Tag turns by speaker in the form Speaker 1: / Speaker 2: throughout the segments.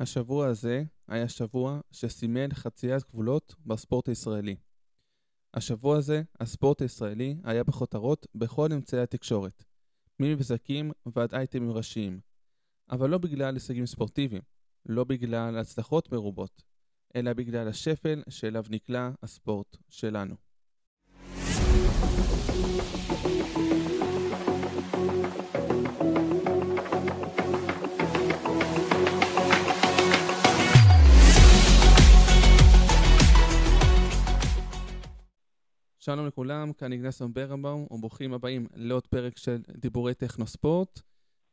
Speaker 1: השבוע הזה היה שבוע שסימל חציית גבולות בספורט הישראלי. השבוע הזה, הספורט הישראלי היה בכותרות בכל אמצעי התקשורת, ממבזקים ועד אייטמים ראשיים. אבל לא בגלל הישגים ספורטיביים, לא בגלל הצלחות מרובות, אלא בגלל השפל שאליו נקלע הספורט שלנו. שלום לכולם, כאן איגנסון ברנבאום, וברוכים הבאים לעוד פרק של דיבורי טכנוספורט.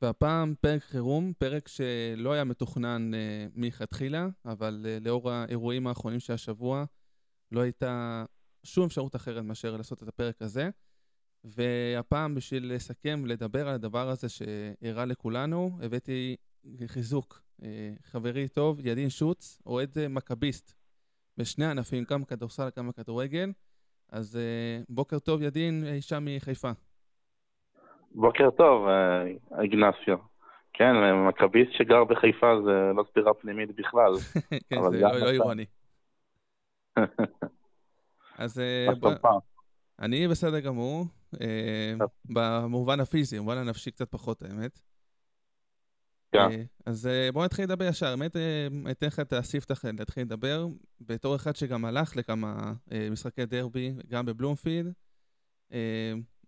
Speaker 1: והפעם פרק חירום, פרק שלא היה מתוכנן uh, מלכתחילה, אבל uh, לאור האירועים האחרונים של השבוע, לא הייתה שום אפשרות אחרת מאשר לעשות את הפרק הזה. והפעם בשביל לסכם ולדבר על הדבר הזה שאירע לכולנו, הבאתי חיזוק. Uh, חברי טוב, ידין שוץ, אוהד uh, מכביסט בשני ענפים, גם כדורסל, גם בכדורגל. אז uh, בוקר טוב, ידין, אי שם מחיפה.
Speaker 2: בוקר טוב, איגנסיו. כן, מכביסט שגר בחיפה זה לא סתירה פנימית בכלל.
Speaker 1: כן, זה לא, לא אירוני. אז בוא... אני בסדר גמור, במובן הפיזי, במובן הנפשי קצת פחות האמת.
Speaker 2: כן.
Speaker 1: אז בוא נתחיל לדבר ישר, באמת אתן לך את הספתח להתחיל לדבר, בתור אחד שגם הלך לכמה משחקי דרבי, גם בבלומפילד.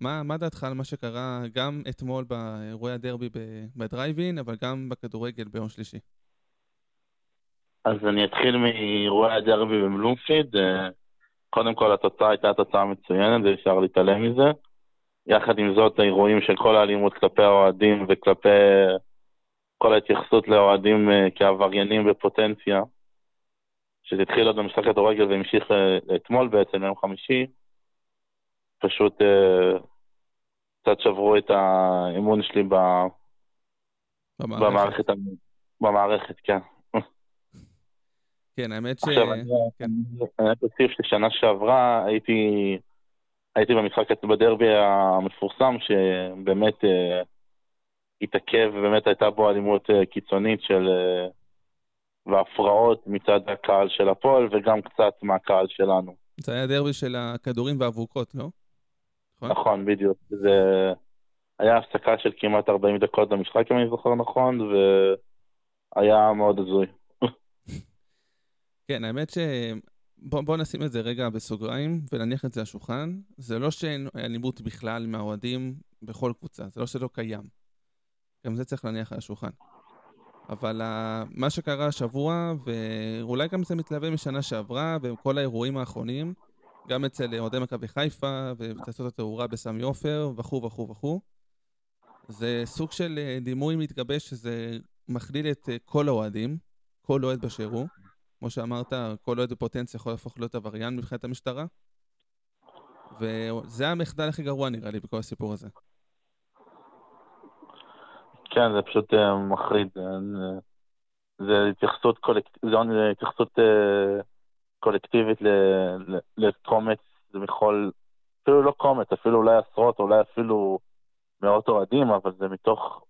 Speaker 1: מה, מה דעתך על מה שקרה גם אתמול באירועי הדרבי בדרייבין, אבל גם בכדורגל ביום שלישי?
Speaker 2: אז אני אתחיל מאירועי הדרבי בבלומפיד. קודם כל, התוצאה הייתה תוצאה מצוינת, ואפשר להתעלם מזה. יחד עם זאת, האירועים של כל האלימות כלפי האוהדים וכלפי כל ההתייחסות לאוהדים כעבריינים בפוטנציה, שזה התחיל עוד במשחק כדורגל והמשיך אתמול בעצם, יום חמישי, פשוט uh, קצת שברו את האמון שלי ב... במערכת. במערכת, במערכת, כן.
Speaker 1: כן, האמת ש...
Speaker 2: עכשיו, אני כן. אוסיף ששנה שעברה הייתי, הייתי במשחק בדרבי המפורסם, שבאמת uh, התעכב, ובאמת הייתה בו אלימות uh, קיצונית של... Uh, והפרעות מצד הקהל של הפועל, וגם קצת מהקהל שלנו.
Speaker 1: זה היה דרבי של הכדורים והאבוקות, לא?
Speaker 2: נכון? נכון, בדיוק. זה היה הפסקה של כמעט 40 דקות במשחק, אם אני זוכר נכון, והיה מאוד הזוי.
Speaker 1: כן, האמת ש... בוא, בוא נשים את זה רגע בסוגריים ונניח את זה על השולחן. זה לא שאין אלימות בכלל מהאוהדים בכל קבוצה, זה לא שלא קיים. גם זה צריך להניח על השולחן. אבל uh, מה שקרה השבוע, ואולי גם זה מתלווה משנה שעברה, וכל האירועים האחרונים, גם אצל אוהדי מכבי חיפה ובתעשיות התאורה בסמי עופר וכו' וכו' וכו'. זה סוג של אה, דימוי מתגבש שזה מכליל את אה, כל האוהדים, כל אוהד באשר הוא. כמו שאמרת, כל אוהד בפוטנציה יכול להפוך להיות עבריין מבחינת המשטרה. וזה המחדל הכי גרוע נראה לי בכל הסיפור הזה.
Speaker 2: כן, זה פשוט uh, מחריד. זה התייחסות קולקטיבית, זה uh, קולקטיבית לקומץ מכל, אפילו לא קומץ, אפילו אולי עשרות, אולי אפילו מאות אוהדים, אבל זה מתוך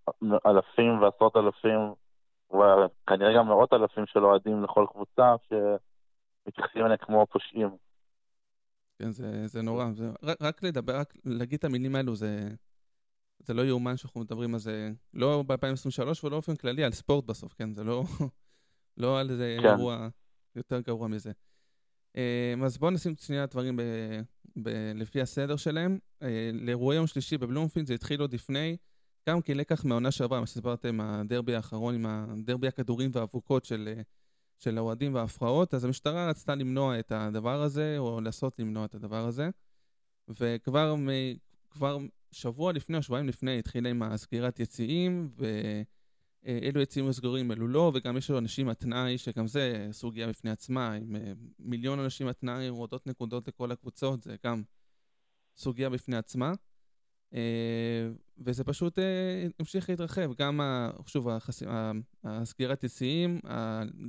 Speaker 2: אלפים ועשרות אלפים, וכנראה גם מאות אלפים של אוהדים לכל קבוצה, שמתייחסים אליהם כמו פושעים.
Speaker 1: כן, זה, זה נורא. זה, רק, רק לדבר, רק להגיד את המילים האלו, זה, זה לא יאומן שאנחנו מדברים על זה, לא ב-2023 ולא באופן כללי, על ספורט בסוף, כן? זה לא, לא על איזה כן. אירוע יותר גרוע מזה. אמ, אז בואו נשים שנייה דברים ב, ב, לפי הסדר שלהם. אה, לאירועי יום שלישי בבלומפילד זה התחיל עוד לפני, גם כלקח מהעונה שעברה, מה שסיפרתם, הדרבי האחרון עם הדרבי הכדורים והאבוקות של, של האוהדים וההפרעות, אז המשטרה רצתה למנוע את הדבר הזה, או לעשות למנוע את הדבר הזה. וכבר מ, כבר שבוע לפני או שבועיים לפני התחילה עם הסגירת יציאים, ו... אילו יציאים סגורים, אלו לא, וגם יש לנו אנשים התנאי, שגם זה סוגיה בפני עצמה, עם אה, מיליון אנשים התנאי, יורדות נקודות לכל הקבוצות, זה גם סוגיה בפני עצמה. אה, וזה פשוט אה, המשיך להתרחב, גם, שוב, הסגירת יציאים,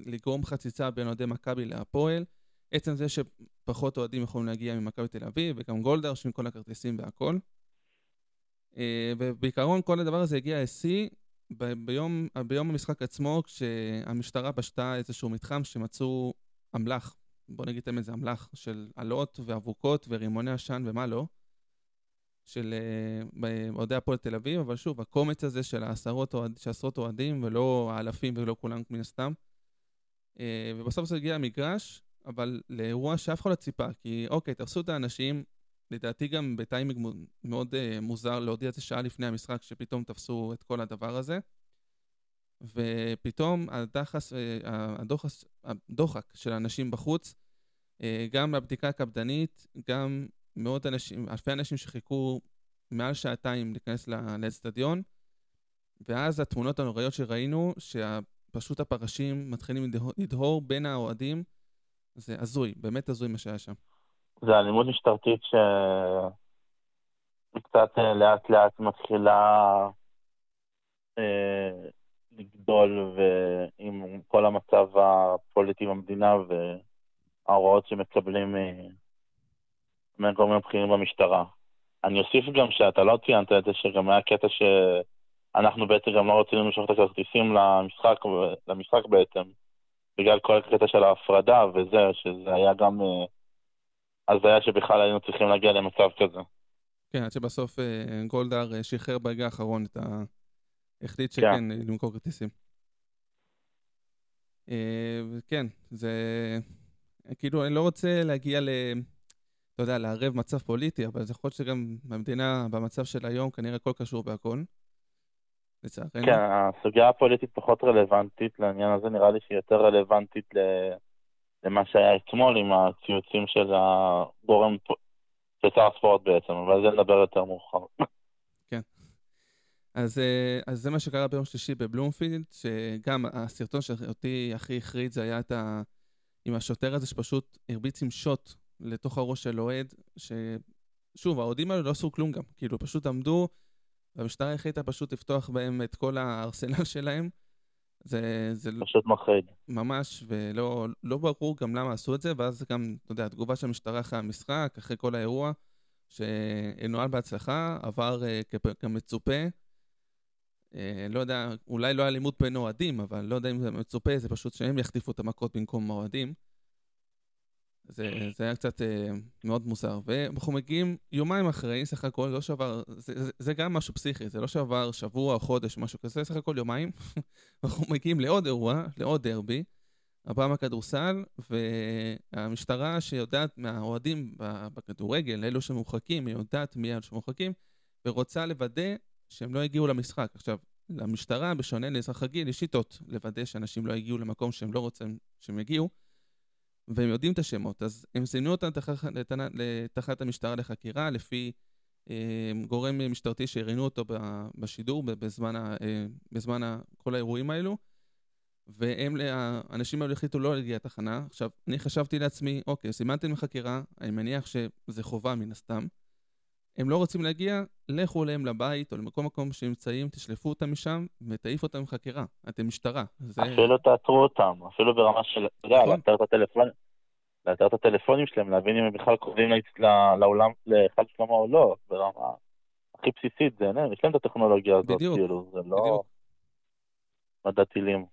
Speaker 1: לגרום חציצה בין אוהדי מכבי להפועל, עצם זה שפחות אוהדים יכולים להגיע ממכבי תל אביב, וגם גולדהר עם כל הכרטיסים והכל. ובעיקרון כל הדבר הזה הגיע לשיא ביום, ביום המשחק עצמו, כשהמשטרה פשטה איזשהו מתחם שמצאו אמל"ח, בוא נגיד את האמת, זה אמל"ח של אלות ואבוקות ורימוני עשן ומה לא, של אה, אוהדי הפועל תל אביב, אבל שוב, הקומץ הזה של העשרות עשרות אוהדים, ולא האלפים ולא כולם מן הסתם. אה, ובסוף זה הגיע למגרש, אבל לאירוע שאף אחד לא ציפה, כי אוקיי, תפסו את האנשים, לדעתי גם בטיימינג מאוד uh, מוזר להודיע את זה שעה לפני המשחק, שפתאום תפסו את כל הדבר הזה. ופתאום הדחס, הדוחס, הדוחק של האנשים בחוץ, גם הבדיקה הקפדנית, גם מאות אנשים, אלפי אנשים שחיכו מעל שעתיים להיכנס לאצטדיון, ואז התמונות הנוראיות שראינו, שפשוט הפרשים מתחילים לדהור בין האוהדים, זה הזוי, באמת הזוי מה שהיה שם.
Speaker 2: זה אלימות משטרתית שקצת אה, לאט לאט מתחילה אה, לגדול, ועם כל המצב הפוליטי במדינה וההוראות שמקבלים אה, מהגורמים הבכירים במשטרה. אני אוסיף גם שאתה לא ציינת את זה, שגם היה קטע שאנחנו בעצם גם לא רצינו למשוך את הכרטיסים למשחק, למשחק בעצם, בגלל כל הקטע של ההפרדה וזה, שזה היה גם הזיה שבכלל היינו צריכים להגיע למצב כזה.
Speaker 1: כן, עד שבסוף אה, גולדהר אה, שחרר ברגע האחרון את ה... החליט שכן, כן. למכור כרטיסים. כן, זה... כאילו, אני לא רוצה להגיע ל... אתה יודע, לערב מצב פוליטי, אבל זה יכול להיות שגם במדינה, במצב של היום, כנראה הכל קשור בהכל.
Speaker 2: לצערנו. כן, הסוגיה הפוליטית פחות רלוונטית לעניין הזה, נראה לי שהיא יותר רלוונטית ל... למה שהיה אתמול עם הציוצים של הגורם, של שר הספורט בעצם, אבל זה נדבר יותר מאוחר.
Speaker 1: כן. אז, אה, אז זה מה שקרה ביום שלישי בבלומפילד, שגם הסרטון שאותי הכי החריד זה היה את ה... עם השוטר הזה שפשוט הרביץ עם שוט לתוך הראש של אוהד, ששוב, האוהדים האלו לא עשו כלום גם, כאילו פשוט עמדו, והמשטרה החליטה פשוט לפתוח בהם את כל הארסנל שלהם. זה, זה
Speaker 2: פשוט מחריד.
Speaker 1: ממש, ולא לא ברור גם למה עשו את זה, ואז גם, אתה יודע, התגובה של המשטרה אחרי המשחק, אחרי כל האירוע, שנוהל בהצלחה, עבר uh, כמצופה. Uh, לא יודע, אולי לא אלימות בין אוהדים, אבל לא יודע אם זה מצופה, זה פשוט שהם יחטיפו את המכות במקום האוהדים. זה, זה היה קצת אה, מאוד מוזר. ואנחנו מגיעים יומיים אחרי, סך הכל, לא שעבר, זה, זה, זה גם משהו פסיכי, זה לא שעבר שבוע או חודש, משהו כזה, סך הכל יומיים. אנחנו מגיעים לעוד אירוע, לעוד דרבי, הפעם הכדורסל, והמשטרה שיודעת מהאוהדים בכדורגל, אלו שמורחקים, היא יודעת מי אלו שמורחקים, ורוצה לוודא שהם לא יגיעו למשחק. עכשיו, למשטרה, בשונה לאזרח רגיל, יש שיטות לוודא שאנשים לא יגיעו למקום שהם לא רוצים שהם יגיעו. והם יודעים את השמות, אז הם זינו אותם לתחנת המשטרה לחקירה לפי אה, גורם משטרתי שהראיינו אותו בשידור בזמן, ה, אה, בזמן ה, כל האירועים האלו, והם, האנשים האלו החליטו לא להגיע לתחנה. עכשיו, אני חשבתי לעצמי, אוקיי, סימנתם לחקירה, אני מניח שזה חובה מן הסתם. הם לא רוצים להגיע, לכו אליהם לבית או למקום מקום שנמצאים, תשלפו אותם משם ותעיף אותם מחקירה. אתם משטרה.
Speaker 2: זה... אפילו תעצרו אותם, אפילו ברמה של, אתה יודע, נכון. לאתר את הטלפונים. לאתר את הטלפונים שלהם, להבין אם הם בכלל קרובים לאולם, לחג שלמה או לא, ברמה הכי בסיסית, זה, יש להם את הטכנולוגיה הזאת, בדיוק, כאילו, זה לא מדע טילים.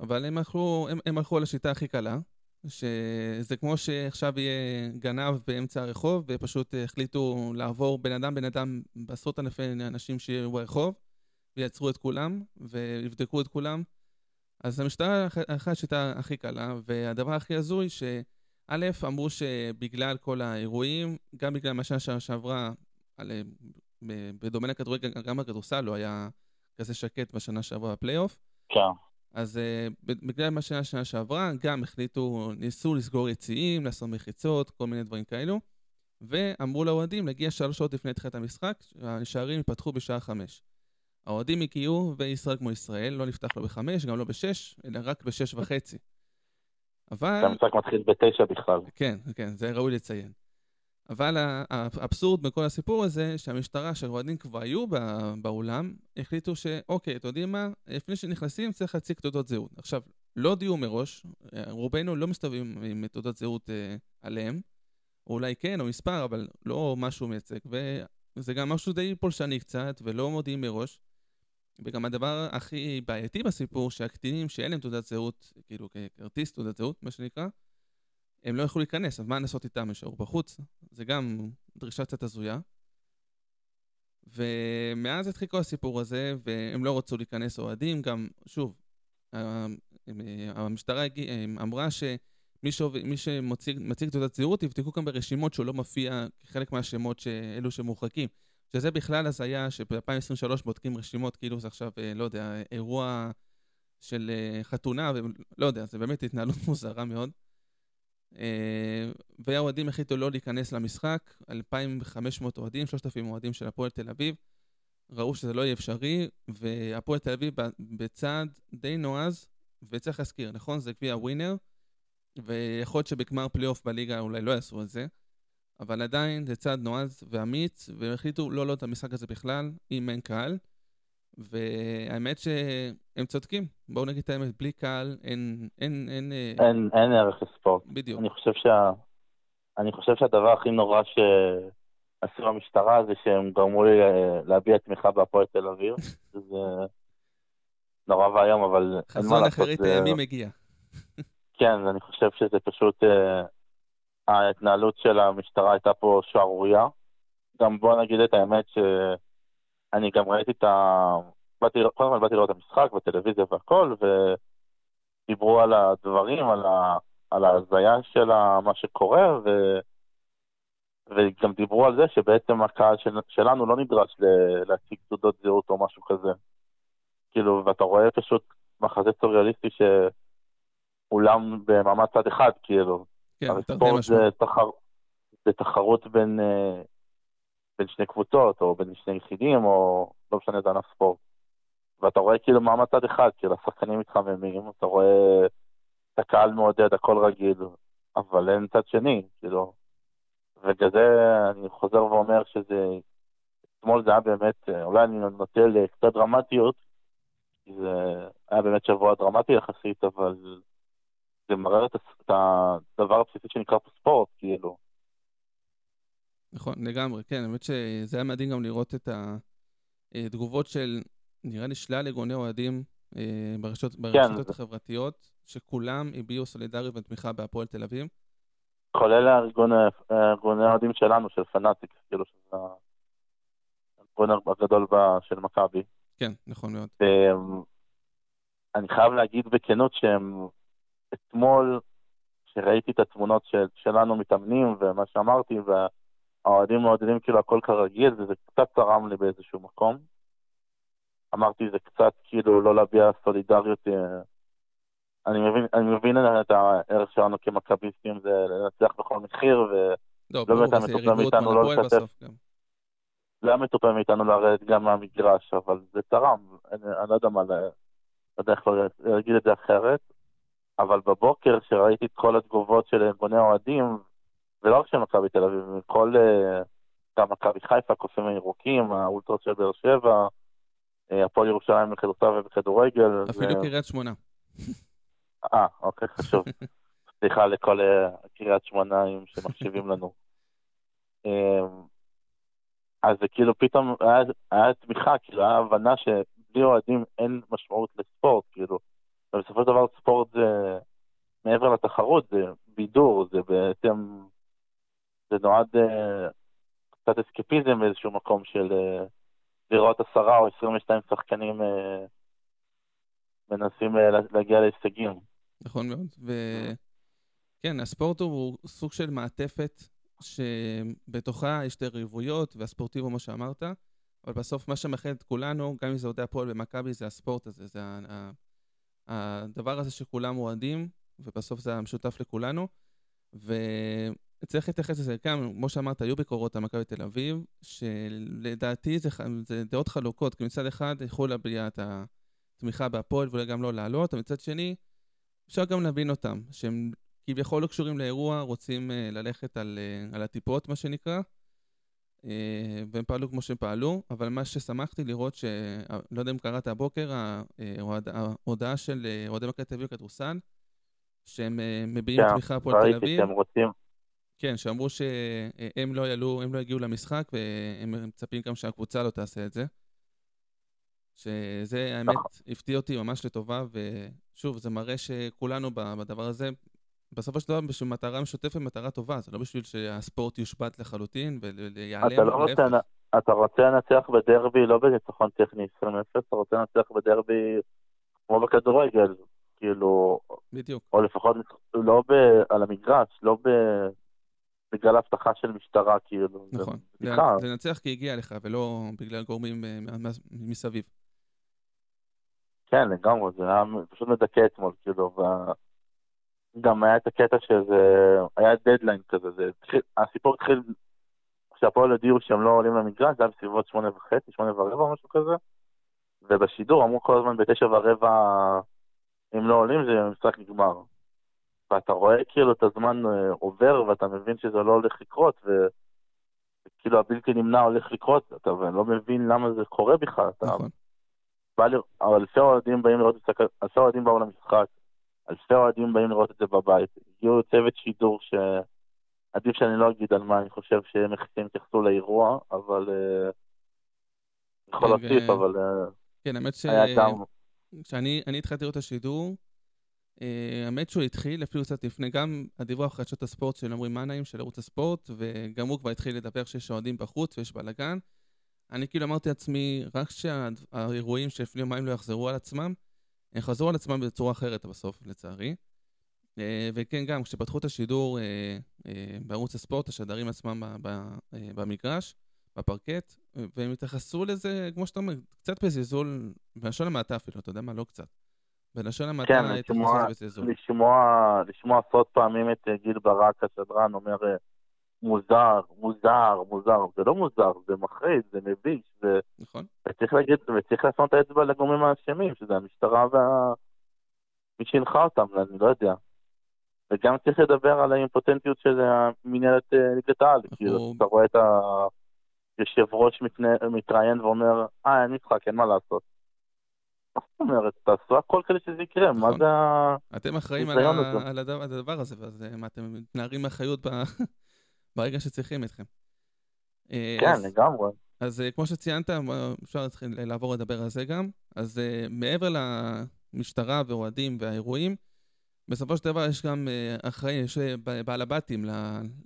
Speaker 1: אבל הם הלכו, הם, הם הלכו על השיטה הכי קלה, שזה כמו שעכשיו יהיה גנב באמצע הרחוב, ופשוט החליטו לעבור בן אדם בן אדם בעשרות אלפי אנשים שיהיו ברחוב, ויעצרו את כולם, ויבדקו את כולם. אז המשטרה הלכה השיטה הכי קלה, והדבר הכי הזוי, שא', אמרו שבגלל כל האירועים, גם בגלל מה שנה שעברה, בדומה לכדורגל, גם הכדורסל לא היה כזה שקט בשנה שעברה בפלייאוף.
Speaker 2: כן.
Speaker 1: אז uh, בגלל מה שהיה שנה שעברה, גם החליטו, ניסו לסגור יציאים, לעשות מחיצות, כל מיני דברים כאלו, ואמרו לאוהדים להגיע שלוש שעות לפני תחילת המשחק, השערים ייפתחו בשעה חמש. האוהדים הגיעו, וישראל כמו ישראל, לא נפתח לו בחמש, גם לא בשש, אלא רק בשש וחצי.
Speaker 2: אבל... המשחק מתחיל בתשע בכלל.
Speaker 1: כן, כן, זה ראוי לציין. אבל האבסורד בכל הסיפור הזה, שהמשטרה, שהאוהדים כבר היו באולם, החליטו שאוקיי, אתם יודעים מה? לפני שנכנסים צריך להציג תעודות זהות. עכשיו, לא הודיעו מראש, רובנו לא מסתובבים עם תעודות זהות אה, עליהם, או אולי כן, או מספר, אבל לא משהו מייצג, וזה גם משהו די פולשני קצת, ולא מודיעים מראש. וגם הדבר הכי בעייתי בסיפור, שהקטינים שאין להם תעודת זהות, כאילו ככרטיס תעודת זהות, מה שנקרא, הם לא יכלו להיכנס, אז מה לעשות איתם? יישארו בחוץ? זה גם דרישה קצת הזויה. ומאז התחיל כל הסיפור הזה, והם לא רצו להיכנס אוהדים, גם, שוב, המשטרה אמרה שמי שמציג תעודת זהות, יבדקו גם ברשימות שהוא לא מופיע כחלק מהשמות שאלו שמורחקים. שזה בכלל הזיה שב-2023 בודקים רשימות, כאילו זה עכשיו, אה, לא יודע, אירוע של אה, חתונה, ולא יודע, זה באמת התנהלות מוזרה מאוד. אה, והאוהדים החליטו לא להיכנס למשחק, 2,500 אוהדים, 3,000 אוהדים של הפועל תל אביב, ראו שזה לא יהיה אפשרי, והפועל תל אביב בצעד די נועז, וצריך להזכיר, נכון? זה גביע ווינר, ויכול להיות שבגמר פלייאוף בליגה אולי לא יעשו את זה, אבל עדיין זה צעד נועז ואמיץ, והם החליטו לא לעלות את המשחק הזה בכלל, אם אין קהל. והאמת שהם צודקים, בואו נגיד את האמת, בלי קהל אין... אין, אין,
Speaker 2: אה, אין, אין ערך לספורט.
Speaker 1: בדיוק.
Speaker 2: אני חושב, שה, אני חושב שהדבר הכי נורא שעשו המשטרה זה שהם גרמו לי אה, להביע תמיכה בהפועל תל אביב. זה נורא ואיום, אבל אין מה לעשות.
Speaker 1: חזון אחרית הימים מגיע.
Speaker 2: כן, אני חושב שזה פשוט... אה, ההתנהלות של המשטרה הייתה פה שערורייה. גם בוא נגיד את האמת שאני גם ראיתי את ה... באתי, קודם כל באתי לראות את המשחק בטלוויזיה והכל, ודיברו על הדברים, על, ה... על ההזיה של מה שקורה, ו... וגם דיברו על זה שבעצם הקהל של... שלנו לא נדרש ל... להציג תעודות זהות או משהו כזה. כאילו, ואתה רואה פשוט מחזה סוריאליסטי שאולם במעמד צד אחד, כאילו,
Speaker 1: כן,
Speaker 2: הספורט זה, תחר... זה תחרות בין, אה, בין שני קבוצות, או בין שני יחידים, או לא משנה, זה ענף ספורט. ואתה רואה כאילו מה מצד אחד, כאילו השחקנים מתחממים, אתה רואה את הקהל מעודד, הכל רגיל, אבל אין צד שני, כאילו. ובגלל זה אני חוזר ואומר שזה, אתמול זה היה באמת, אולי אני נוטה לקצת דרמטיות, זה היה באמת שבוע דרמטי יחסית, אבל זה מראה את הדבר הבסיסי שנקרא פה ספורט, כאילו.
Speaker 1: נכון, לגמרי, כן, האמת שזה היה מדהים גם לראות את התגובות של, נראה לי, שלל ארגוני אוהדים אה, ברשתות, כן. ברשתות כן. החברתיות, שכולם הביעו סולידריות ותמיכה בהפועל תל אביב.
Speaker 2: כולל ארגוני האוהדים שלנו, של פנאטיקס, כאילו, שזה הארגון הגדול של מכבי.
Speaker 1: כן, נכון מאוד.
Speaker 2: אני חייב להגיד בכנות שהם אתמול, כשראיתי את התמונות של, שלנו מתאמנים ומה שאמרתי, והאוהדים מעודדים כאילו הכל כרגיל, וזה קצת צרם לי באיזשהו מקום. אמרתי, זה קצת כאילו לא להביע סולידריות. אה, אני מבין, אני מבין את הערך שלנו כמכביסטים, זה לנצח בכל מחיר, ולא
Speaker 1: לא, באמת היה מצופה מאיתנו לא לשתף.
Speaker 2: לא היה מצופה מאיתנו לרדת גם מהמגרש, אבל זה תרם, אני, אני לא יודע מה, לא יודע איך להגיד את זה אחרת. אבל בבוקר, כשראיתי את כל התגובות של ארגוני האוהדים, ולא רק של מכבי תל אביב, מכל, אה, גם מכבי חיפה, הקופים הירוקים, האולטרות של באר שבע, אה, הפועל ירושלים בכדורסל ובכדורגל.
Speaker 1: אפילו ו... קריית שמונה.
Speaker 2: אה, אוקיי, חשוב. סליחה לכל אה, קריית שמונאים שמקשיבים לנו. אז זה כאילו פתאום היה, היה תמיכה, כאילו היה הבנה שבלי אוהדים אין משמעות לספורט, כאילו. ובסופו של דבר ספורט זה, מעבר לתחרות, זה בידור, זה בעצם, זה נועד uh, קצת אסקפיזם באיזשהו מקום של uh, לראות עשרה או עשרים ושתיים שחקנים uh, מנסים להגיע להישגים.
Speaker 1: נכון מאוד, וכן, הספורט הוא סוג של מעטפת שבתוכה יש את היריבויות והספורטיבו, כמו שאמרת, אבל בסוף מה שמאחד את כולנו, גם אם זה אוהדי הפועל ומכבי, זה הספורט הזה, זה הדבר הזה שכולם אוהדים, ובסוף זה המשותף לכולנו, וצריך להתייחס לזה גם, כמו שאמרת, היו ביקורות על מכבי תל אביב, שלדעתי זה, זה דעות חלוקות, כי מצד אחד יכולו להביע את התמיכה בהפועל ואולי גם לא לעלות, ומצד שני, אפשר גם להבין אותם, שהם כביכול לא קשורים לאירוע, רוצים uh, ללכת על, uh, על הטיפות, מה שנקרא, אה, והם פעלו כמו שהם פעלו, אבל מה ששמחתי לראות, שלא יודע אם קראת הבוקר, ההודעה של אוהדי מכבי תל אביב בכדורסל, שהם מביעים כן, תמיכה פה על תל אביב.
Speaker 2: שהם רוצים.
Speaker 1: כן, שאמרו שהם לא, יעלו, הם לא יגיעו למשחק, והם מצפים גם שהקבוצה לא תעשה את זה. שזה, האמת, הפתיע אותי ממש לטובה, ושוב, זה מראה שכולנו בדבר הזה, בסופו של דבר בשביל מטרה משותפת, מטרה טובה, זה לא בשביל שהספורט יושבת לחלוטין ויעלם,
Speaker 2: אתה לא רוצה, אתה רוצה לנצח בדרבי לא בניצחון טכני 20-0, אתה רוצה לנצח בדרבי כמו בכדורגל, כאילו...
Speaker 1: בדיוק.
Speaker 2: או לפחות לא ב, על המגרש, לא ב, בגלל הבטחה של משטרה, כאילו.
Speaker 1: נכון. לנצח כי הגיע לך, ולא בגלל גורמים אה, מסביב.
Speaker 2: כן, לגמרי, זה היה פשוט מדכא אתמול, כאילו, גם היה את הקטע שזה, היה דדליין כזה, זה התחיל, הסיפור התחיל, כשהפועל הודיעו שהם לא עולים למגרש, זה היה בסביבות שמונה וחצי, שמונה ורבע או משהו כזה, ובשידור אמרו כל הזמן בתשע ורבע, אם לא עולים זה משחק נגמר. ואתה רואה כאילו את הזמן אה, עובר ואתה מבין שזה לא הולך לקרות, וכאילו הבלתי נמנע הולך לקרות, אתה לא מבין למה זה קורה בכלל. נכון. בא ל... אלפי אוהדים באים לראות את זה, אלפי אוהדים באו למשחק. אלפי אוהדים באים לראות את זה בבית. הגיעו צוות שידור שעדיף שאני לא אגיד על מה אני חושב שהם התייחסו לאירוע, אבל... אה, יכול להוסיף, אבל... אה,
Speaker 1: כן, האמת ש... כשאני התחלתי לראות את השידור, האמת שהוא התחיל אפילו קצת לפני, גם הדיווח חדשות הספורט של עמרי מנהיים של ערוץ הספורט, וגם הוא כבר התחיל לדבר שיש אוהדים בחוץ ויש בלאגן. אני כאילו אמרתי לעצמי, רק שהאירועים שלפני יומיים לא יחזרו על עצמם, הם חזרו על עצמם בצורה אחרת בסוף, לצערי. אה, וכן, גם כשפתחו את השידור אה, אה, בערוץ הספורט, השדרים עצמם במגרש, בפרקט, והם התייחסו לזה, כמו שאתה אומר, קצת בזלזול, בלשון המעטה אפילו, אתה יודע מה? לא קצת. בלשון המעטה
Speaker 2: כן, בזלזול. לשמוע, לשמוע עשרות פעמים את גיל ברק, השדרן, אומר, מוזר, מוזר, מוזר. זה לא מוזר, זה מחריד, זה מביש, זה...
Speaker 1: נכון.
Speaker 2: וצריך להגיד, וצריך לעשות את האצבע לגורמים האשמים, שזה המשטרה וה... מי שהנחה אותם, אני לא יודע. וגם צריך לדבר על האימפוטנטיות של מנהלת אה, ליגת העל, כאילו, אתה רואה את היושב ראש מתראיין ואומר, אה, אין משחק, אין מה לעשות. מה זאת אומרת? תעשו הכל כדי שזה יקרה, מה נכון. זה ה...
Speaker 1: אתם אחראים על הדבר הזה, ואז מה, אתם מתנערים מאחריות ברגע שצריכים אתכם.
Speaker 2: אה, כן, לגמרי.
Speaker 1: אז אה, כמו שציינת, אפשר להתחיל לעבור לדבר על זה גם. אז אה, מעבר למשטרה ואוהדים והאירועים, בסופו של דבר יש גם אחראי, יש בעל הבתים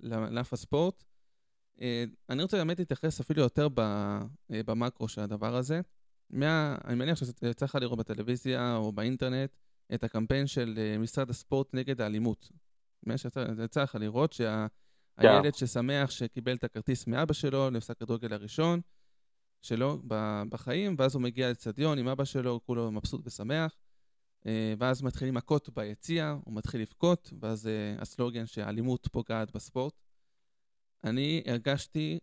Speaker 1: לענף הספורט. אני רוצה באמת להתייחס אפילו יותר במקרו של הדבר הזה. מה, אני מניח שיצא לך לראות בטלוויזיה או באינטרנט את הקמפיין של משרד הספורט נגד האלימות. יצא לך לראות שה... כן. הילד ששמח שקיבל את הכרטיס מאבא שלו למשחק כדורגל הראשון שלו בחיים, ואז הוא מגיע לאצטדיון עם אבא שלו, כולו מבסוט ושמח, אה, ואז מתחילים מכות ביציע, הוא מתחיל לבכות, ואז אה, הסלוגן שהאלימות פוגעת בספורט. אני הרגשתי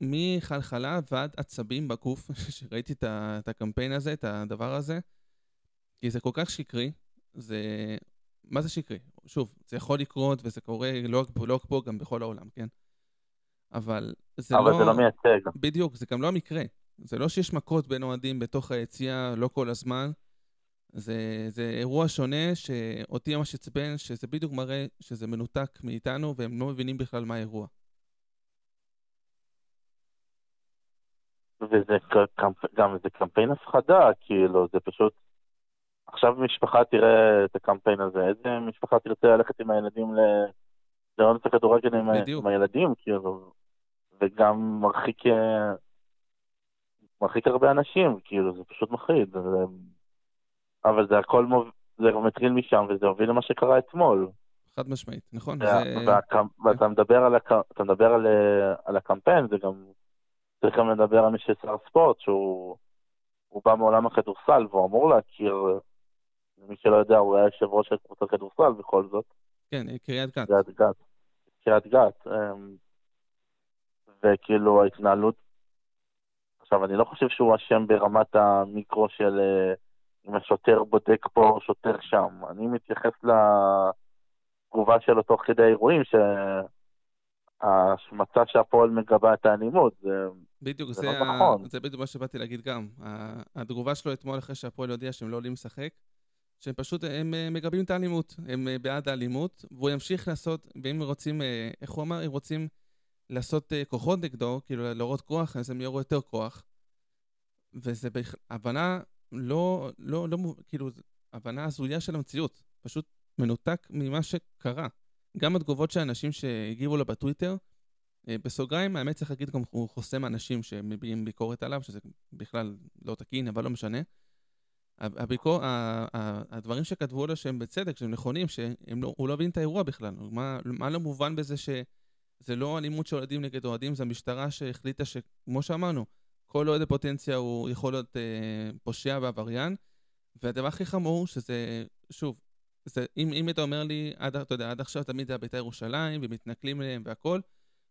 Speaker 1: מחלחלה ועד עצבים בגוף, שראיתי את הקמפיין הזה, את הדבר הזה, כי זה כל כך שקרי, זה מה זה שקרי? שוב, זה יכול לקרות וזה קורה לא רק לא פה, גם בכל העולם, כן? אבל זה
Speaker 2: אבל
Speaker 1: לא...
Speaker 2: אבל זה לא מייצג.
Speaker 1: בדיוק, זה גם לא המקרה. זה לא שיש מכות בין אוהדים בתוך היציאה לא כל הזמן. זה, זה אירוע שונה שאותי ממש עצבן, שזה בדיוק מראה שזה מנותק מאיתנו והם לא מבינים בכלל מה האירוע.
Speaker 2: וזה גם זה קמפיין הפחדה, כאילו, זה פשוט עכשיו משפחה תראה את הקמפיין הזה, איזה משפחה תרצה ללכת עם הילדים לראות את הכדורגל עם, עם הילדים, כאילו, וגם מרחיק, מרחיק הרבה אנשים, כאילו, זה פשוט מחריד. זה, אבל זה הכל, מוב... זה מתחיל משם, וזה הוביל למה שקרה אתמול.
Speaker 1: חד משמעית, נכון.
Speaker 2: זה... ואתה מדבר, על, הק... מדבר על, על הקמפיין, זה גם... צריך גם לדבר על מי ששר ספורט, שהוא בא מעולם הכדורסל, והוא אמור להכיר מי שלא יודע, הוא היה יושב ראש של קבוצת כדורסל בכל זאת.
Speaker 1: כן, קריית גת.
Speaker 2: קריית גת. קריית גת. אמ, וכאילו ההתנהלות... עכשיו, אני לא חושב שהוא אשם ברמת המיקרו של אה, אם השוטר בודק פה או שוטר שם. אני מתייחס לתגובה שלו תוך כדי האירועים, שההשמצה שהפועל מגבה את האלימות, זה...
Speaker 1: בדיוק, זה, זה לא נכון. זה בדיוק מה שבאתי להגיד גם. התגובה שלו אתמול אחרי שהפועל הודיע שהם לא עולים לשחק, שהם פשוט, הם אה, מגבים את האלימות, הם אה, בעד האלימות, והוא ימשיך לעשות, ואם רוצים, אה, איך הוא אמר, אם רוצים לעשות כוחות נגדו, כאילו להראות כוח, אז הם יראו יותר כוח. וזה. הבנה לא, לא, לא, כאילו, הבנה הזויה של המציאות. פשוט מנותק ממה שקרה. גם התגובות של האנשים שהגיבו לו בטוויטר, בסוגריים, האמת צריך להגיד גם הוא חוסם אנשים שמביעים ביקורת עליו, שזה בכלל לא תקין, אבל לא משנה. הביקור, הדברים שכתבו לו שהם בצדק, שהם נכונים, שהוא לא, לא מבין את האירוע בכלל. מה, מה לא מובן בזה שזה לא אלימות של אוהדים נגד אוהדים, זה המשטרה שהחליטה שכמו שאמרנו, כל אוהד בפוטנציה הוא יכול להיות אה, פושע ועבריין. והדבר הכי חמור, שזה, שוב, זה, אם, אם אתה אומר לי, עד, אתה יודע, עד עכשיו תמיד זה היה בית"ר ירושלים, ומתנכלים אליהם והכל,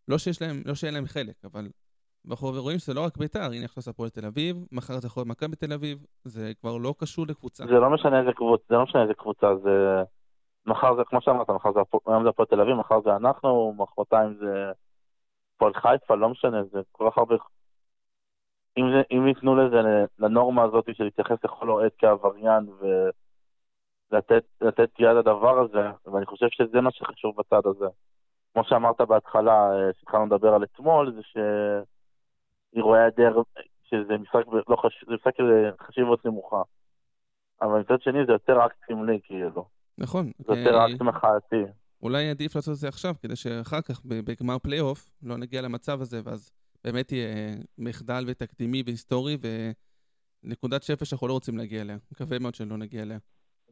Speaker 1: לא שיש להם, לא שאין להם חלק, אבל אנחנו רואים שזה לא רק בית"ר, הנה עכשיו הפועל תל אביב, מחר זה יכול להיות מכבי תל אביב, זה כבר לא קשור לקבוצה.
Speaker 2: זה לא משנה איזה קבוצה, זה לא משנה איזה קבוצה, זה... מחר זה, כמו שאמרת, מחר זה, היום זה הפועל תל אביב, מחר זה אנחנו, מחרתיים זה הפועל חיפה, לא משנה, זה כל כך הרבה... אם, זה, אם ייתנו לזה, לנורמה הזאת של להתייחס לכל אוהד כעבריין ולתת יד לדבר הזה, ואני חושב שזה מה שחשוב בצד הזה. כמו שאמרת בהתחלה, כשהתחלנו לדבר על אתמול, זה שאירועי הדר, שזה משחק, לא חש... זה משחק חשיבות נמוכה. אבל מצד שני זה יותר אקט סמלי, כאילו.
Speaker 1: נכון.
Speaker 2: זה יותר אה, אקט מחאתי.
Speaker 1: אולי עדיף לעשות את זה עכשיו, כדי שאחר כך, בגמר פלייאוף, לא נגיע למצב הזה, ואז באמת יהיה מחדל ותקדימי והיסטורי, ונקודת שפל שאנחנו לא רוצים להגיע אליה. מקווה מאוד שלא נגיע אליה.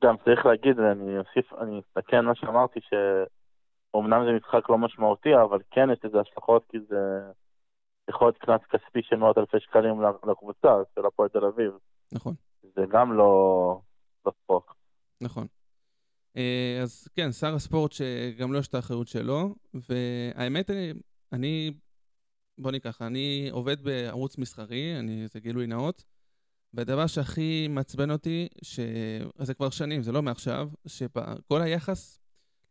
Speaker 2: גם צריך להגיד, אני אוסיף, אני אתקן מה שאמרתי, שאומנם זה משחק לא משמעותי, אבל כן יש לזה השלכות, כי זה יכול להיות קנס כספי של מאות אלפי שקלים לקבוצה, של הפועל תל אביב.
Speaker 1: נכון.
Speaker 2: זה גם לא בספורט.
Speaker 1: נכון. אה, אז כן, שר הספורט שגם לו יש את האחריות שלו, והאמת, אני, אני בוא ניקח, אני עובד בערוץ מסחרי, אני, זה גילוי נאות, והדבר שהכי מעצבן אותי, שזה כבר שנים, זה לא מעכשיו, שכל היחס,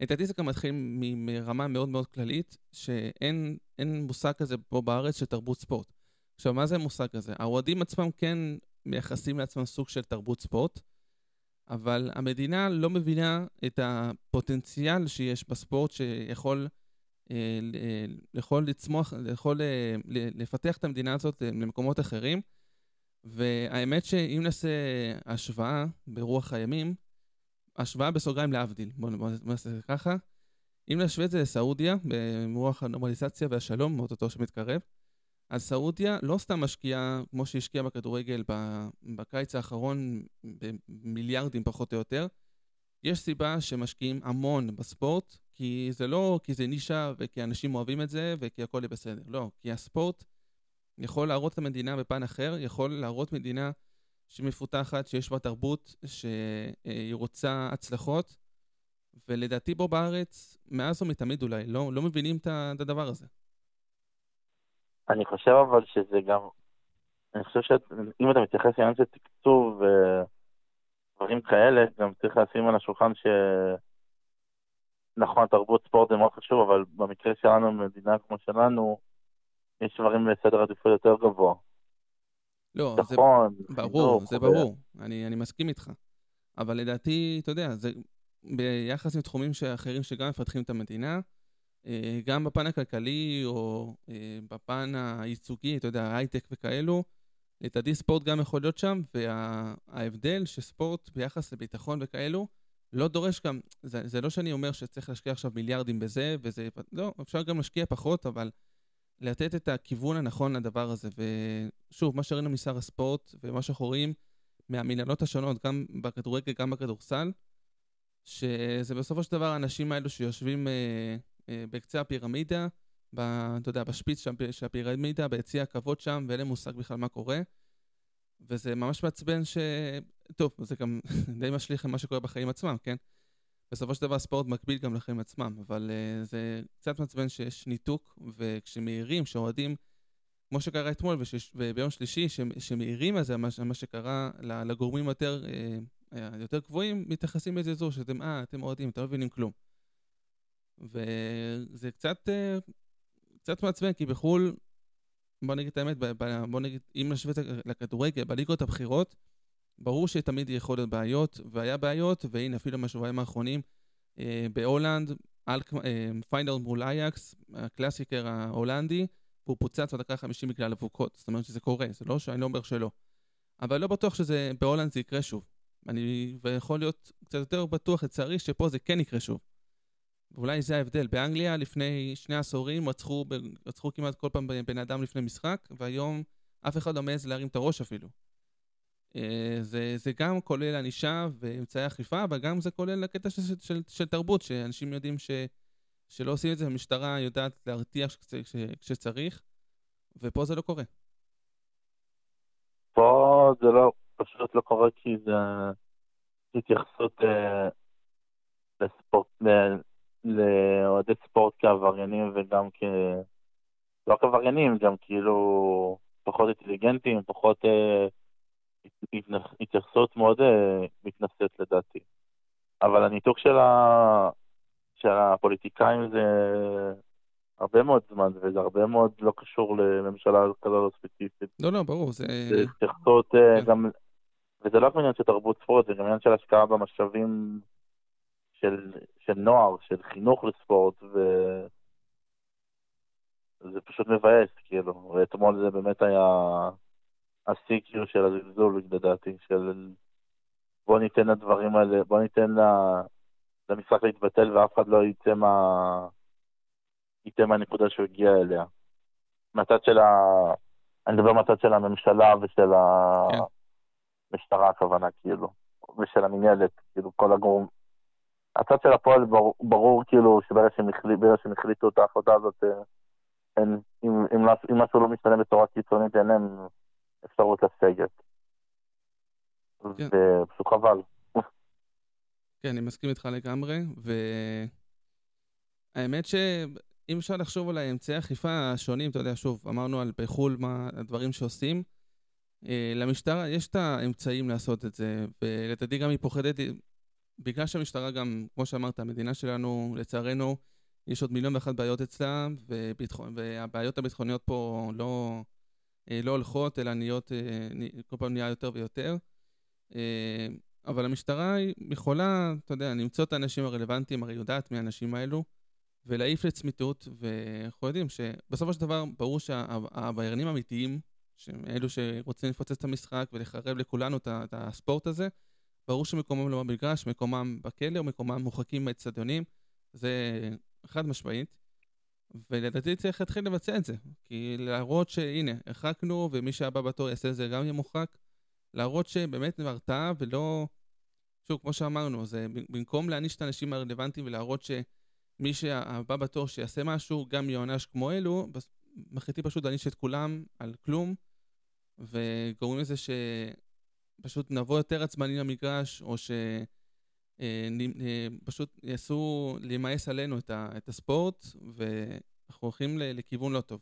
Speaker 1: לדעתי זה גם מתחיל מרמה מאוד מאוד כללית, שאין מושג כזה פה בארץ של תרבות ספורט. עכשיו, מה זה המושג הזה? האוהדים עצמם כן מייחסים לעצמם סוג של תרבות ספורט, אבל המדינה לא מבינה את הפוטנציאל שיש בספורט שיכול אה, יכול לצמוח, יכול אה, לפתח את המדינה הזאת למקומות אחרים. והאמת שאם נעשה השוואה ברוח הימים, השוואה בסוגריים להבדיל, בואו נעשה את זה ככה. אם נשווה את זה לסעודיה, ברוח הנורמליזציה והשלום, מאותו שמתקרב, אז סעודיה לא סתם משקיעה, כמו שהשקיעה בכדורגל בקיץ האחרון, במיליארדים פחות או יותר, יש סיבה שמשקיעים המון בספורט, כי זה לא כי זה נישה וכי אנשים אוהבים את זה וכי הכל יהיה בסדר. לא, כי הספורט יכול להראות את המדינה בפן אחר, יכול להראות מדינה שמפותחת, שיש בה תרבות, שהיא רוצה הצלחות, ולדעתי פה בארץ, מאז ומתמיד אולי, לא, לא מבינים את הדבר הזה.
Speaker 2: אני חושב אבל שזה גם, אני חושב שאם אתה מתייחס לעניין של תקצוב ודברים כאלה, גם צריך לשים על השולחן ש... נכון, תרבות ספורט זה מאוד חשוב, אבל במקרה שלנו, במדינה כמו שלנו, יש דברים בסדר עדיפות יותר גבוה.
Speaker 1: לא, נכון, זה ברור, זה ברור, אני, אני מסכים איתך. אבל לדעתי, אתה יודע, זה ביחס לתחומים אחרים שגם מפתחים את המדינה, אה, גם בפן הכלכלי או אה, בפן הייצוגי, אתה יודע, הייטק וכאלו, לדעתי ספורט גם יכול להיות שם, וההבדל שספורט ביחס לביטחון וכאלו, לא דורש גם, זה, זה לא שאני אומר שצריך להשקיע עכשיו מיליארדים בזה, וזה, לא, אפשר גם להשקיע פחות, אבל לתת את הכיוון הנכון לדבר הזה. ושוב, מה שראינו משר הספורט, ומה שאנחנו רואים מהמנהלות השונות, גם בכדורגל, גם בכדורסל, שזה בסופו של דבר האנשים האלו שיושבים אה, אה, בקצה הפירמידה, ב, אתה יודע, בשפיץ של הפירמידה, ביציע הכבוד שם, ואין להם מושג בכלל מה קורה. וזה ממש מעצבן ש... טוב, זה גם די משליך למה שקורה בחיים עצמם, כן? בסופו של דבר ספורט מקביל גם לחיים עצמם, אבל uh, זה קצת מעצבן שיש ניתוק, וכשמעירים, שאוהדים, כמו שקרה אתמול וש... וביום שלישי, ש... שמעירים על זה, מה, מה שקרה לגורמים יותר, uh, יותר גבוהים, מתייחסים לזה זו, שאתם, אה, אתם אוהדים, אתם לא מבינים כלום. וזה קצת, uh, קצת מעצבן, כי בחו"ל בוא נגיד את האמת, בוא נגיד, אם נשווה את לכדורגל, בליגות הבכירות, ברור שתמיד יכול להיות בעיות, והיה בעיות, והנה אפילו מהשבועיים האחרונים, אה, בהולנד, אה, פיינורד מול אייאקס, הקלאסיקר ההולנדי, והוא פוצץ בדקה 50 בגלל אבוקות. זאת אומרת שזה קורה, זה לא שאני לא אומר שלא. אבל לא בטוח שזה, בהולנד זה יקרה שוב. אני, ויכול להיות קצת יותר בטוח, לצערי, שפה זה כן יקרה שוב. ואולי זה ההבדל. באנגליה לפני שני עשורים רצחו, רצחו כמעט כל פעם בן אדם לפני משחק, והיום אף אחד לא מעז להרים את הראש אפילו. אה, זה, זה גם כולל ענישה ואמצעי אכיפה, אבל גם זה כולל הקטע של, של, של, של תרבות, שאנשים יודעים ש, שלא עושים את זה, המשטרה יודעת להרתיח כשצריך, ופה זה לא קורה.
Speaker 2: פה זה לא, פשוט לא קורה כי זה התייחסות אה, לספורט, לאוהדי ספורט כעבריינים וגם כ... לא כעבריינים, גם כאילו פחות אינטליגנטים, פחות אה, התייחסות מאוד אה, מתנשאת לדעתי. אבל הניתוק של, ה... של הפוליטיקאים זה הרבה מאוד זמן, וזה הרבה מאוד לא קשור לממשלה כזאת ספציפית.
Speaker 1: לא, לא, ברור, זה...
Speaker 2: זה התייחסות אה, כן. גם... וזה לא רק עניין של תרבות ספורט, זה גם עניין של השקעה במשאבים של, של נוער, של חינוך לספורט, ו... זה פשוט מבאס, כאילו. ואתמול זה באמת היה השיא כאילו של הזלזול, לדעתי, של בוא ניתן לדברים האלה, בוא ניתן למשחק להתבטל ואף אחד לא יצא מה... יצא מהנקודה שהוא הגיע אליה. מהצד של ה... אני מדבר מהצד של הממשלה ושל המשטרה כן. הכוונה, כאילו, ושל המנהלת, כאילו, כל הגורם, הצד של הפועל ברור, ברור כאילו שברגע שהם, החליט, שהם החליטו את ההחלטה הזאת, אה, אין, אם, אם, אם משהו לא משתנה בצורה קיצונית, אין להם אפשרות לסגת. כן. ופשוט חבל.
Speaker 1: כן, אני מסכים איתך לגמרי, והאמת שאם אפשר לחשוב על האמצעי האכיפה השונים, אתה יודע, שוב, אמרנו על בחו"ל מה הדברים שעושים, אה, למשטרה יש את האמצעים לעשות את זה, ולדעתי גם היא פוחדת בגלל שהמשטרה גם, כמו שאמרת, המדינה שלנו, לצערנו, יש עוד מיליון ואחת בעיות אצלה, וביטחון, והבעיות הביטחוניות פה לא, לא הולכות, אלא נהיות, אה, כל פעם נהיה יותר ויותר. אה, אבל המשטרה יכולה, אתה יודע, למצוא את האנשים הרלוונטיים, הרי יודעת מי האנשים האלו, ולהעיף לצמיתות, ואנחנו יודעים שבסופו של דבר, ברור שהעבריינים האמיתיים, שהם אלו שרוצים לפוצץ את המשחק ולחרב לכולנו את הספורט הזה, ברור שמקומם לא במגרש, מקומם בכלא או מקומם מורחקים מהאצטדיונים, זה חד משמעית. ולדעתי צריך להתחיל לבצע את זה, כי להראות שהנה, הרחקנו, ומי שהבא בתור יעשה את זה גם יהיה מורחק, להראות שבאמת הרתעה ולא... שוב, כמו שאמרנו, זה במקום להעניש את האנשים הרלוונטיים ולהראות שמי שהבא בתור שיעשה משהו גם יוענש כמו אלו, מחליטים פשוט להעניש את כולם על כלום, וגורמים לזה ש... פשוט נבוא יותר עצמני למגרש, או שפשוט אה, אה, יעשו להימאס עלינו את, ה, את הספורט, ואנחנו הולכים לכיוון לא טוב.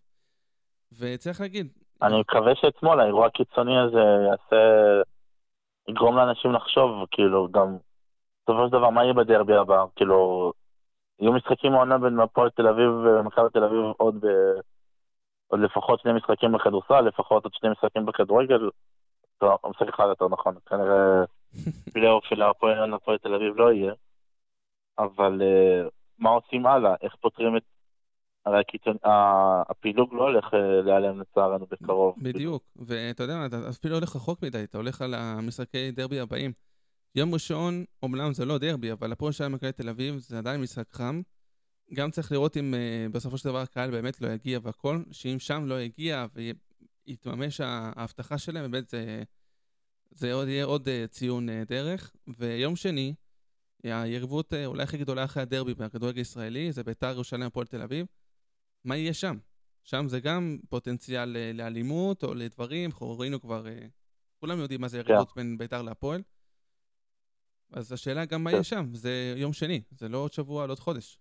Speaker 1: וצריך להגיד...
Speaker 2: אני מקווה שאתמול האירוע הקיצוני הזה יעשה... יגרום לאנשים לחשוב, כאילו, גם... בסופו של דבר, מה יהיה בדרבי הבא? כאילו, יהיו משחקים העונה בין הפועל תל אביב ומכבי תל אביב עוד ב... עוד לפחות שני משחקים בכדורסל, לפחות עוד שני משחקים בכדורגל. טוב, משחק אחד יותר נכון, כנראה פלייאוף של הפועל תל אביב לא יהיה, אבל uh, מה עושים הלאה? איך פותרים את... הרי הקיצון, הפילוג לא הולך uh, להיעלם לצערנו בקרוב.
Speaker 1: בדיוק, ואתה יודע, אתה אפילו הולך רחוק מדי, אתה הולך על המשחקי דרבי הבאים. יום ראשון, אומנם זה לא דרבי, אבל הפועל של מכבי תל אביב זה עדיין משחק חם. גם צריך לראות אם uh, בסופו של דבר הקהל באמת לא יגיע והכל, שאם שם לא יגיע יתממש ההבטחה שלהם, באמת זה, זה עוד, יהיה עוד אה, ציון אה, דרך. ויום שני, היריבות אה, אולי הכי גדולה אחרי הדרבי בכדורגל הישראלי, זה ביתר ירושלים הפועל תל אביב. מה יהיה שם? שם זה גם פוטנציאל לאלימות או לדברים, אנחנו ראינו כבר, כולם יודעים מה זה יריבות yeah. בין ביתר להפועל. אז השאלה גם מה יהיה שם, זה יום שני, זה לא עוד שבוע, לא עוד חודש.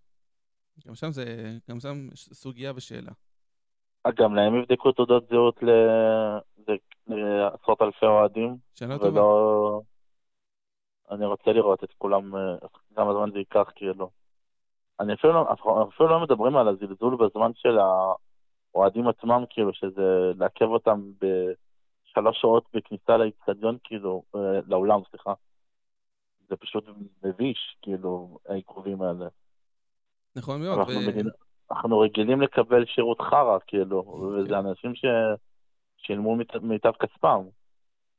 Speaker 1: גם שם זה, גם שם סוגיה ושאלה.
Speaker 2: גם להם יבדקו תעודות זהות לעשרות אלפי אוהדים.
Speaker 1: שאלה טובה. ולא...
Speaker 2: אני רוצה לראות את כולם, כמה זמן זה ייקח, כאילו. אני אפילו לא, אפילו לא מדברים על הזלזול בזמן של האוהדים עצמם, כאילו, שזה לעכב אותם בשלוש שעות בכניסה לאיצטדיון, כאילו, אה, לאולם, סליחה. זה פשוט מביש, כאילו, העיכובים האלה.
Speaker 1: נכון מאוד. אנחנו,
Speaker 2: ו... מדינה, אנחנו רגילים לקבל שירות חרא, כאילו, וזה כן. אנשים ששילמו מיטב כספם.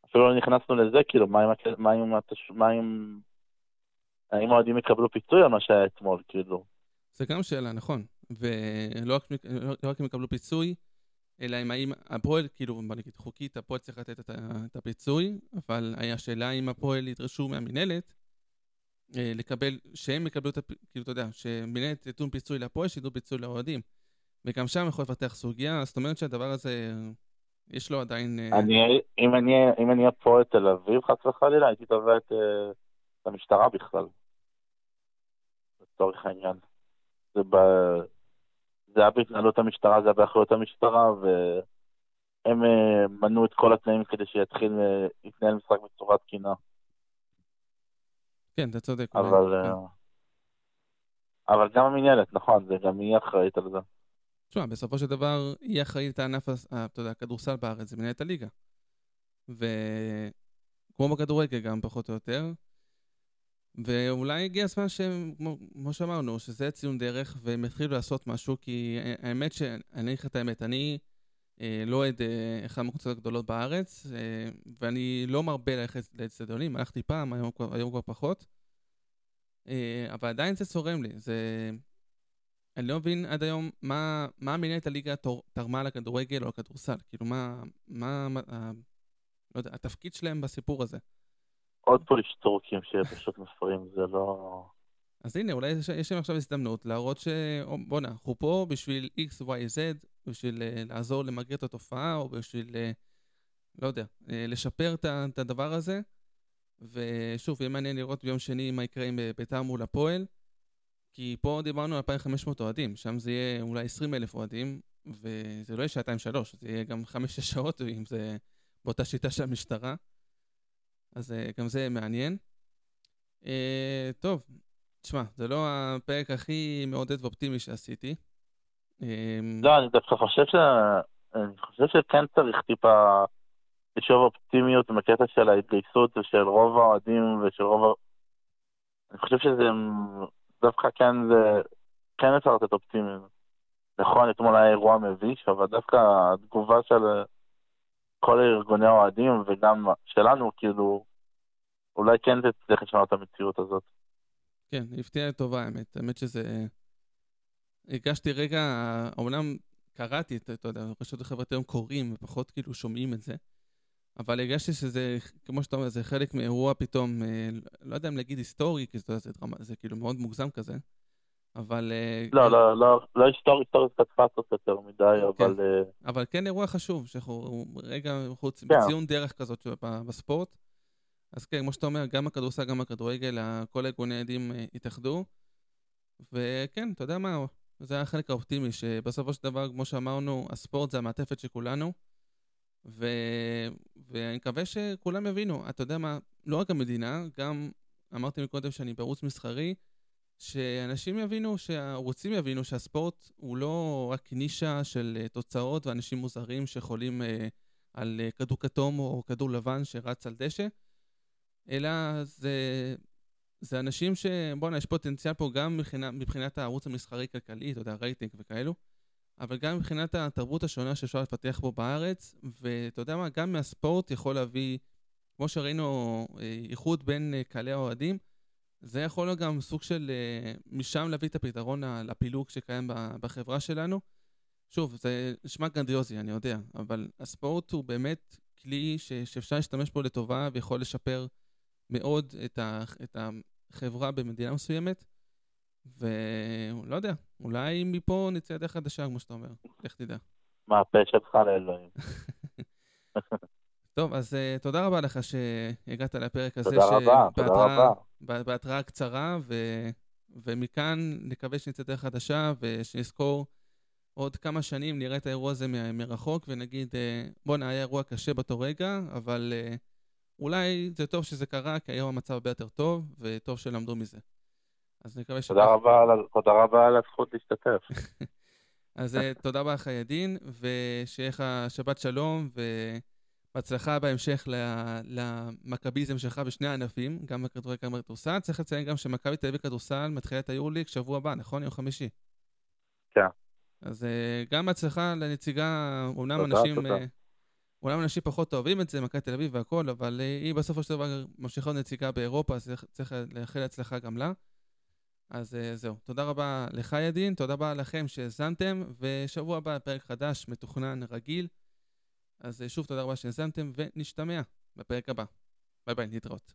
Speaker 2: אפילו לא נכנסנו לזה, כאילו, מה אם, מה אם, מה אם, האם האוהדים יקבלו פיצוי על מה שהיה אתמול, כאילו?
Speaker 1: זה גם שאלה, נכון. ולא רק, לא רק אם יקבלו פיצוי, אלא אם האם הפועל, כאילו, בוא נגיד, חוקית, הפועל צריך לתת את, את הפיצוי, אבל השאלה אם הפועל ידרשו מהמינהלת לקבל, שהם יקבלו את, כאילו, אתה יודע, שמינהלת יתנו פיצוי לפועל, שיתנו פיצוי לאוהדים. וגם שם יכול לפתח סוגיה, זאת אומרת שהדבר הזה, יש לו עדיין...
Speaker 2: אה, אני, אם אני, אם אני הפועל תל אביב, חס וחלילה, הייתי תובע את, אה, את המשטרה בכלל. לצורך העניין. זה, ב... זה היה בהתנהלות המשטרה, זה היה באחריות המשטרה, והם מנעו את כל התנאים כדי שיתחיל, להתנהל משחק בצורה תקינה.
Speaker 1: כן, אתה צודק.
Speaker 2: אבל, כן. אבל גם המינהלת, נכון, זה גם היא אחראית על זה.
Speaker 1: תשמע, בסופו של דבר, היא אחראית הענף, אתה יודע, הכדורסל בארץ, זה מנהלת הליגה. וכמו בכדורגל גם, פחות או יותר. ואולי הגיע הזמן שכמו שאמרנו, שזה ציון דרך, והם יתחילו לעשות משהו, כי האמת שאני אגיד לך את האמת, אני אה, לא אוהד אה, אחד מהקבוצות הגדולות בארץ, אה, ואני לא מרבה ללכת לאצטדיונים, הלכתי פעם, היום היום כבר פחות, אה, אבל עדיין זה צורם לי, זה... אני לא מבין עד היום מה, מה מנהלת הליגה תרמה לכדורגל או לכדורסל, כאילו מה, מה, מה לא יודע, התפקיד שלהם בסיפור הזה.
Speaker 2: עוד פולישטרוקים שפשוט מפרים, זה לא...
Speaker 1: אז הנה, אולי יש, להם עכשיו הזדמנות להראות ש... בואנה, אנחנו פה בשביל X, Y, Z, בשביל uh, לעזור למגר את התופעה, או בשביל, uh, לא יודע, uh, לשפר את הדבר הזה. ושוב, יהיה מעניין לראות ביום שני מה יקרה עם ביתר מול הפועל. כי פה דיברנו על 2,500 אוהדים, שם זה יהיה אולי 20 אלף אוהדים, וזה לא יהיה שעתיים-שלוש, זה יהיה גם 5-6 שעות, אם זה באותה שיטה של המשטרה. אז גם זה מעניין. Uh, טוב, תשמע, זה לא הפרק הכי מעודד ואופטימי שעשיתי.
Speaker 2: Uh, לא, אני דווקא חושב ש... אני חושב שכן צריך טיפה לשאוב אופטימיות בקטע של ההתגייסות ושל רוב האוהדים ושל רוב ה... אני חושב שזה דווקא כן זה... כן אפשר לתת אופטימיות. נכון, אתמול היה אירוע מביש, אבל דווקא התגובה של כל ארגוני האוהדים וגם שלנו, כאילו, אולי כן תצליח לשנות את המציאות הזאת.
Speaker 1: כן, הפתיע לטובה האמת. האמת שזה... הרגשתי רגע, אומנם קראתי, אתה יודע, רשות החברתיות קוראים ופחות כאילו שומעים את זה, אבל הרגשתי שזה, כמו שאתה אומר, זה חלק מאירוע פתאום, אה, לא יודע אם להגיד היסטורי, כי זה, זה, זה כאילו מאוד מוגזם כזה, אבל...
Speaker 2: אה, לא, לא, לא, לא היסטורי, היסטורי קצת פאטוס יותר מדי, כן, אבל... אה,
Speaker 1: אבל כן אירוע חשוב, שאנחנו רגע חוץ, כן. בציון דרך כזאת בספורט. אז כן, כמו שאתה אומר, גם הכדורסל, גם הכדורגל, כל ארגוני העדים התאחדו. וכן, אתה יודע מה, זה החלק האופטימי, שבסופו של דבר, כמו שאמרנו, הספורט זה המעטפת של כולנו. ו... ואני מקווה שכולם יבינו, אתה יודע מה, לא רק המדינה, גם אמרתי מקודם שאני בערוץ מסחרי, שאנשים יבינו, שהערוצים יבינו שהספורט הוא לא רק נישה של אה, תוצאות ואנשים מוזרים שיכולים אה, על אה, כדור כתום או כדור לבן שרץ על דשא, אלא זה, זה אנשים ש... בואנה, יש פוטנציאל פה גם מבחינת, מבחינת הערוץ המסחרי-כלכלי, אתה יודע, רייטינג וכאלו, אבל גם מבחינת התרבות השונה שאפשר לפתח פה בארץ, ואתה יודע מה, גם מהספורט יכול להביא, כמו שראינו, אה, איחוד בין אה, קהלי האוהדים, זה יכול להיות גם סוג של, אה, משם להביא את הפתרון לפילוג שקיים בחברה שלנו. שוב, זה נשמע גרנדיוזי, אני יודע, אבל הספורט הוא באמת כלי שאפשר להשתמש בו לטובה ויכול לשפר מאוד את החברה במדינה מסוימת. ולא יודע, אולי מפה נצא לדרך חדשה, כמו שאתה אומר. לך תדע.
Speaker 2: מה הפה שלך לאלוהים.
Speaker 1: טוב, אז uh, תודה רבה לך שהגעת לפרק הזה.
Speaker 2: תודה רבה, תודה רבה.
Speaker 1: בהתראה קצרה, ו... ומכאן נקווה שנצא דרך חדשה ושנזכור עוד כמה שנים, נראה את האירוע הזה מ... מרחוק ונגיד, uh, בואנה, היה אירוע קשה באותו רגע, אבל uh, אולי זה טוב שזה קרה, כי היום המצב הרבה יותר טוב, וטוב שלמדו מזה. אז נקווה ש...
Speaker 2: תודה רבה על, תודה רבה על הזכות להשתתף.
Speaker 1: אז אה, תודה רבה לך, ידין, ושיהיה לך שבת שלום, ובהצלחה בהמשך למכביזם שלך בשני הענפים, גם בכדורגל גם בכדורסל. צריך לציין גם שמכבי תל אביב כדורסל מתחילה את היורליג שבוע הבא, נכון? יום חמישי.
Speaker 2: כן.
Speaker 1: אז אה, גם בהצלחה לנציגה, תודה, אנשים... תודה. אולי אנשים פחות אוהבים את זה, מכבי תל אביב והכל, אבל היא בסופו של דבר ממשיכה נציגה באירופה, אז צריך לאחל הצלחה גם לה. אז זהו. תודה רבה לך, ידין, תודה רבה לכם שהאזנתם, ושבוע הבא פרק חדש, מתוכנן, רגיל. אז שוב תודה רבה שהאזנתם, ונשתמע בפרק הבא. ביי ביי, נתראות.